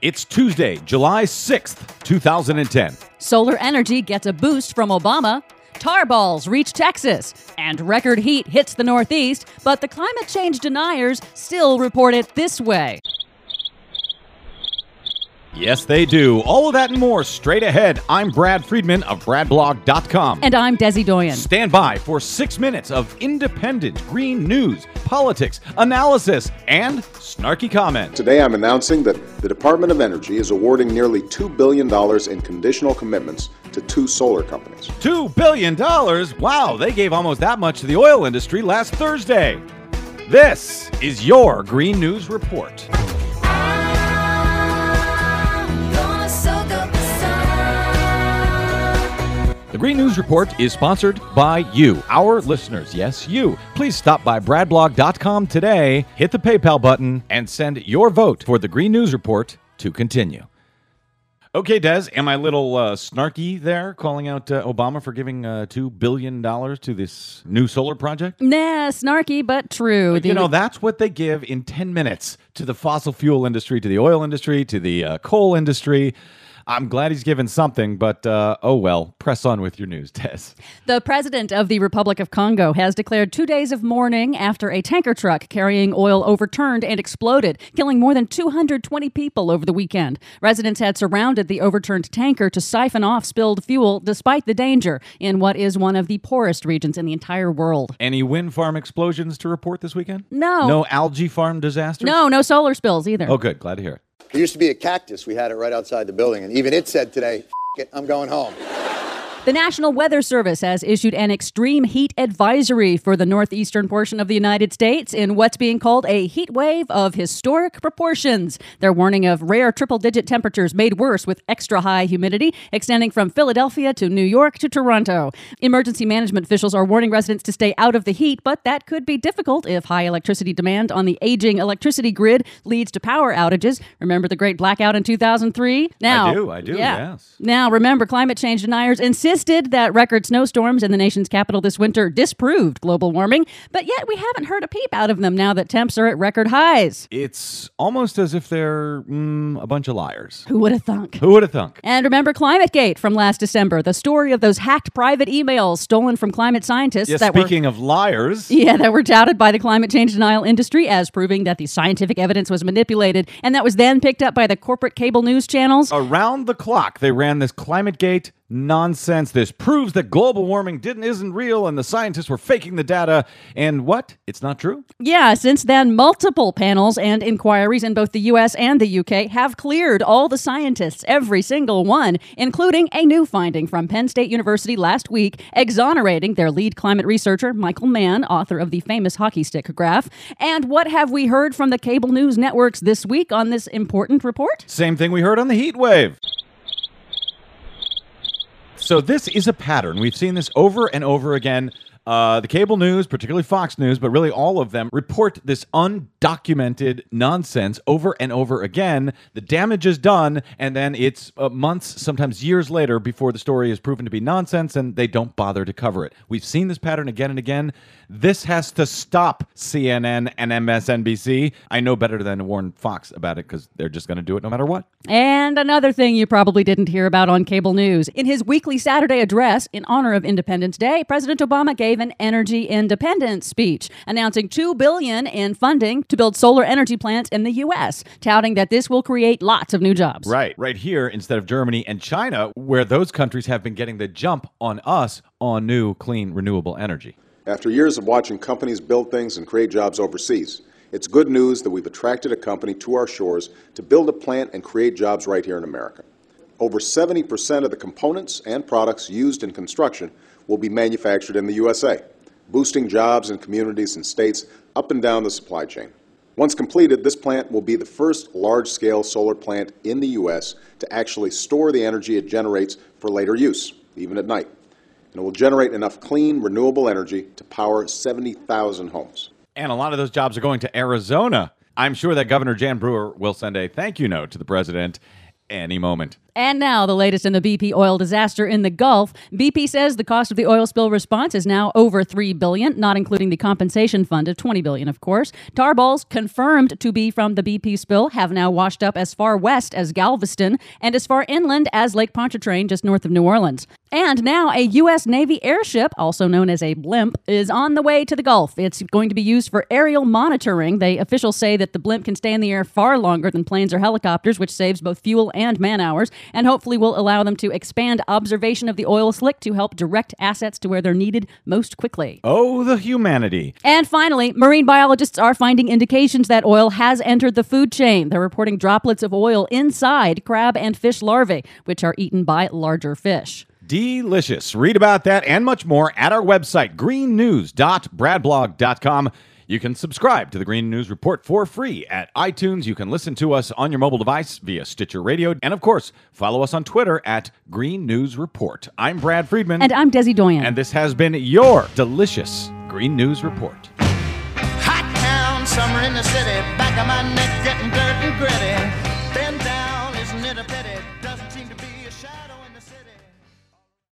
It's Tuesday, July 6th, 2010. Solar energy gets a boost from Obama. Tar balls reach Texas, and record heat hits the Northeast, but the climate change deniers still report it this way. Yes, they do. All of that and more straight ahead. I'm Brad Friedman of BradBlog.com. And I'm Desi Doyen. Stand by for six minutes of independent green news, politics, analysis, and snarky comment. Today I'm announcing that the Department of Energy is awarding nearly $2 billion in conditional commitments to two solar companies. $2 billion? Wow, they gave almost that much to the oil industry last Thursday. This is your Green News Report. The Green News Report is sponsored by you, our listeners. Yes, you. Please stop by bradblog.com today, hit the PayPal button, and send your vote for the Green News Report to continue. Okay, Des, am I a little uh, snarky there, calling out uh, Obama for giving uh, $2 billion to this new solar project? Nah, snarky, but true. You know, that's what they give in 10 minutes to the fossil fuel industry, to the oil industry, to the uh, coal industry. I'm glad he's given something, but uh, oh well. Press on with your news, Des. The president of the Republic of Congo has declared two days of mourning after a tanker truck carrying oil overturned and exploded, killing more than 220 people over the weekend. Residents had surrounded the overturned tanker to siphon off spilled fuel despite the danger in what is one of the poorest regions in the entire world. Any wind farm explosions to report this weekend? No. No algae farm disasters? No, no solar spills either. Oh, good. Glad to hear it. There used to be a cactus. We had it right outside the building, and even it said today, it, I'm going home. The National Weather Service has issued an extreme heat advisory for the northeastern portion of the United States in what's being called a heat wave of historic proportions. They're warning of rare triple digit temperatures made worse with extra high humidity extending from Philadelphia to New York to Toronto. Emergency management officials are warning residents to stay out of the heat, but that could be difficult if high electricity demand on the aging electricity grid leads to power outages. Remember the great blackout in 2003? Now, I do, I do, yes. Now, remember, climate change deniers insist insisted that record snowstorms in the nation's capital this winter disproved global warming, but yet we haven't heard a peep out of them now that temps are at record highs. It's almost as if they're mm, a bunch of liars. Who would have thunk? Who would have thunk? And remember ClimateGate from last December, the story of those hacked private emails stolen from climate scientists yes, that speaking were, of liars. Yeah, that were touted by the climate change denial industry as proving that the scientific evidence was manipulated, and that was then picked up by the corporate cable news channels. Around the clock, they ran this ClimateGate nonsense. This proves that global warming didn't isn't real and the scientists were faking the data. And what? It's not true? Yeah, since then multiple panels and inquiries in both the US and the UK have cleared all the scientists, every single one, including a new finding from Penn State University last week exonerating their lead climate researcher Michael Mann, author of the famous hockey stick graph. And what have we heard from the cable news networks this week on this important report? Same thing we heard on the heat wave. So this is a pattern. We've seen this over and over again. Uh, the cable news, particularly Fox News, but really all of them, report this undocumented nonsense over and over again. The damage is done, and then it's uh, months, sometimes years later, before the story is proven to be nonsense, and they don't bother to cover it. We've seen this pattern again and again. This has to stop, CNN and MSNBC. I know better than to warn Fox about it because they're just going to do it no matter what. And another thing you probably didn't hear about on cable news. In his weekly Saturday address in honor of Independence Day, President Obama gave an energy independence speech announcing 2 billion in funding to build solar energy plants in the US, touting that this will create lots of new jobs. Right, right here instead of Germany and China where those countries have been getting the jump on us on new clean renewable energy. After years of watching companies build things and create jobs overseas, it's good news that we've attracted a company to our shores to build a plant and create jobs right here in America. Over 70% of the components and products used in construction will be manufactured in the USA, boosting jobs in communities and states up and down the supply chain. Once completed, this plant will be the first large-scale solar plant in the U.S. to actually store the energy it generates for later use, even at night and it will generate enough clean, renewable energy to power 70,000 homes. And a lot of those jobs are going to Arizona. I'm sure that Governor Jan Brewer will send a thank you note to the president any moment. And now, the latest in the BP oil disaster in the Gulf. BP says the cost of the oil spill response is now over three billion, not including the compensation fund of twenty billion, of course. Tar balls confirmed to be from the BP spill have now washed up as far west as Galveston and as far inland as Lake Pontchartrain, just north of New Orleans. And now a U.S. Navy airship, also known as a blimp, is on the way to the Gulf. It's going to be used for aerial monitoring. The officials say that the blimp can stay in the air far longer than planes or helicopters, which saves both fuel and man hours, and hopefully will allow them to expand observation of the oil slick to help direct assets to where they're needed most quickly. Oh, the humanity. And finally, marine biologists are finding indications that oil has entered the food chain. They're reporting droplets of oil inside crab and fish larvae, which are eaten by larger fish. Delicious. Read about that and much more at our website, greennews.bradblog.com. You can subscribe to the Green News Report for free at iTunes. You can listen to us on your mobile device via Stitcher Radio. And of course, follow us on Twitter at Green News Report. I'm Brad Friedman. And I'm Desi Doyen. And this has been your delicious Green News Report. Hot town, summer in the city, back of my neck getting dirt and gritty.